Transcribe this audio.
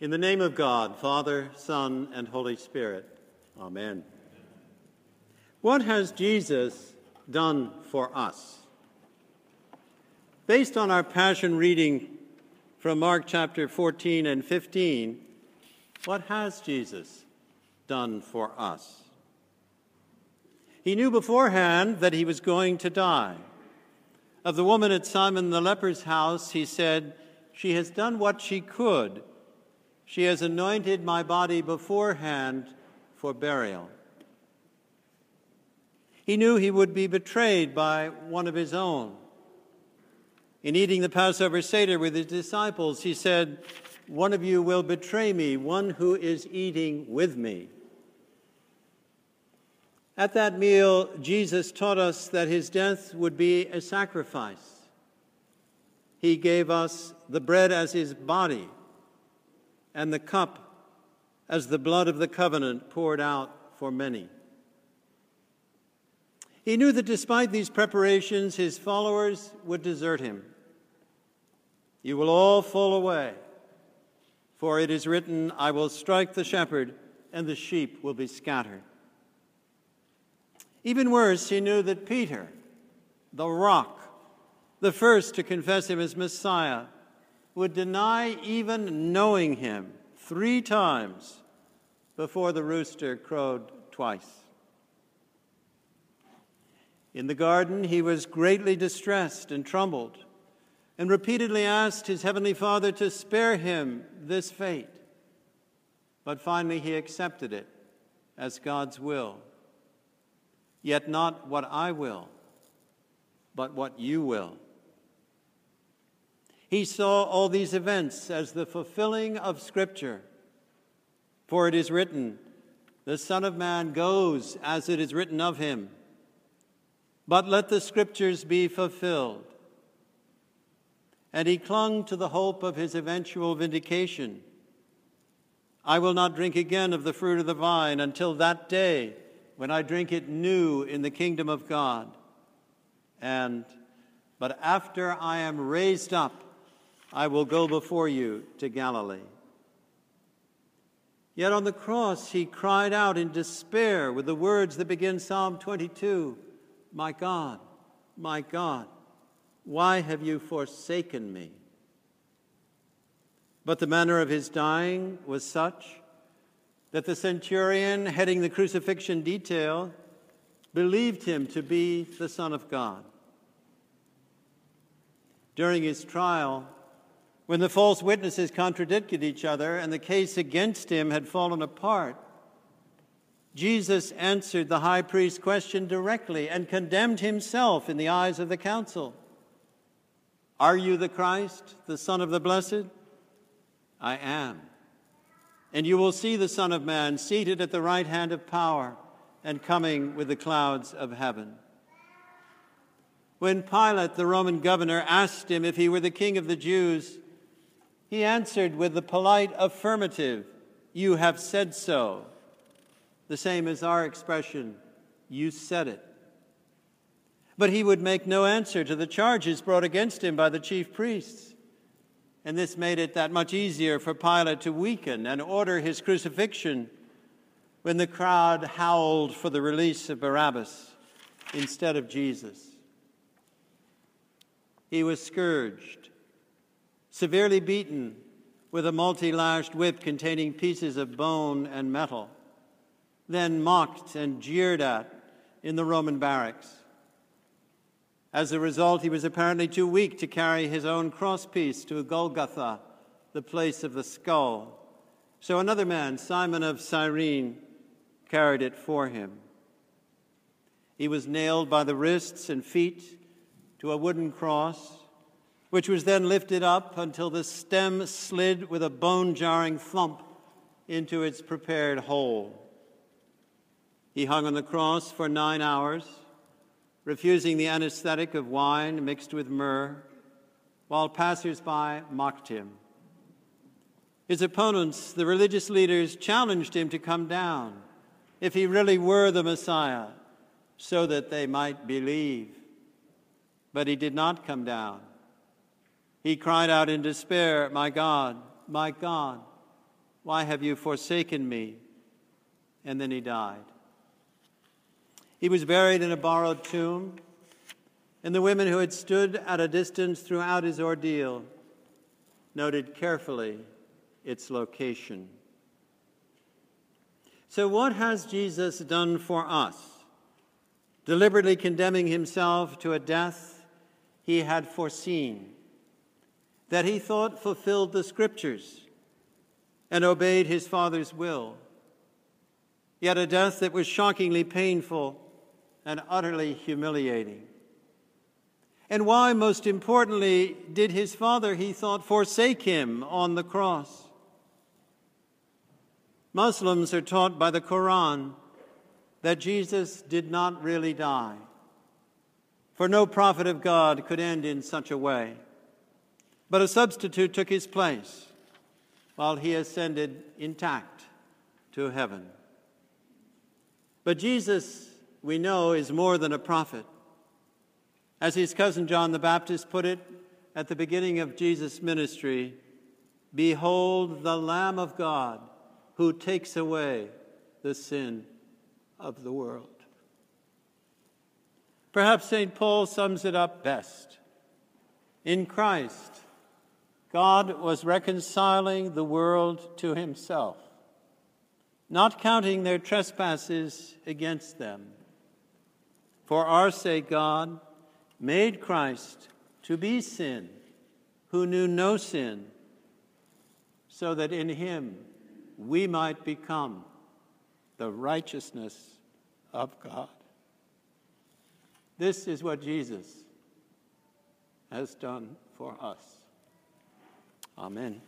In the name of God, Father, Son, and Holy Spirit. Amen. What has Jesus done for us? Based on our passion reading from Mark chapter 14 and 15, what has Jesus done for us? He knew beforehand that he was going to die. Of the woman at Simon the leper's house, he said, She has done what she could. She has anointed my body beforehand for burial. He knew he would be betrayed by one of his own. In eating the Passover Seder with his disciples, he said, One of you will betray me, one who is eating with me. At that meal, Jesus taught us that his death would be a sacrifice. He gave us the bread as his body and the cup as the blood of the covenant poured out for many. He knew that despite these preparations, his followers would desert him. You will all fall away, for it is written, I will strike the shepherd, and the sheep will be scattered. Even worse, he knew that Peter, the rock, the first to confess him as Messiah, would deny even knowing him three times before the rooster crowed twice. In the garden, he was greatly distressed and troubled, and repeatedly asked his heavenly Father to spare him this fate. But finally, he accepted it as God's will. Yet not what I will, but what you will. He saw all these events as the fulfilling of Scripture. For it is written, The Son of Man goes as it is written of him. But let the Scriptures be fulfilled. And he clung to the hope of his eventual vindication. I will not drink again of the fruit of the vine until that day when I drink it new in the kingdom of God. And, but after I am raised up, I will go before you to Galilee. Yet on the cross, he cried out in despair with the words that begin Psalm 22 My God, my God, why have you forsaken me? But the manner of his dying was such that the centurion heading the crucifixion detail believed him to be the Son of God. During his trial, when the false witnesses contradicted each other and the case against him had fallen apart, Jesus answered the high priest's question directly and condemned himself in the eyes of the council. Are you the Christ, the Son of the Blessed? I am. And you will see the Son of Man seated at the right hand of power and coming with the clouds of heaven. When Pilate, the Roman governor, asked him if he were the king of the Jews, he answered with the polite affirmative, You have said so. The same as our expression, You said it. But he would make no answer to the charges brought against him by the chief priests. And this made it that much easier for Pilate to weaken and order his crucifixion when the crowd howled for the release of Barabbas instead of Jesus. He was scourged, severely beaten with a multi lashed whip containing pieces of bone and metal, then mocked and jeered at in the Roman barracks. As a result, he was apparently too weak to carry his own crosspiece to Golgotha, the place of the skull. So another man, Simon of Cyrene, carried it for him. He was nailed by the wrists and feet to a wooden cross, which was then lifted up until the stem slid with a bone jarring thump into its prepared hole. He hung on the cross for nine hours refusing the anesthetic of wine mixed with myrrh, while passers-by mocked him. His opponents, the religious leaders, challenged him to come down if he really were the Messiah, so that they might believe. But he did not come down. He cried out in despair, My God, my God, why have you forsaken me? And then he died. He was buried in a borrowed tomb, and the women who had stood at a distance throughout his ordeal noted carefully its location. So, what has Jesus done for us? Deliberately condemning himself to a death he had foreseen, that he thought fulfilled the scriptures and obeyed his Father's will. Yet a death that was shockingly painful and utterly humiliating. And why, most importantly, did his father, he thought, forsake him on the cross? Muslims are taught by the Quran that Jesus did not really die, for no prophet of God could end in such a way. But a substitute took his place while he ascended intact to heaven. But Jesus, we know, is more than a prophet. As his cousin John the Baptist put it at the beginning of Jesus' ministry Behold the Lamb of God who takes away the sin of the world. Perhaps St. Paul sums it up best. In Christ, God was reconciling the world to himself, not counting their trespasses against them. For our sake, God made Christ to be sin, who knew no sin, so that in him we might become the righteousness of God. This is what Jesus has done for us. Amen.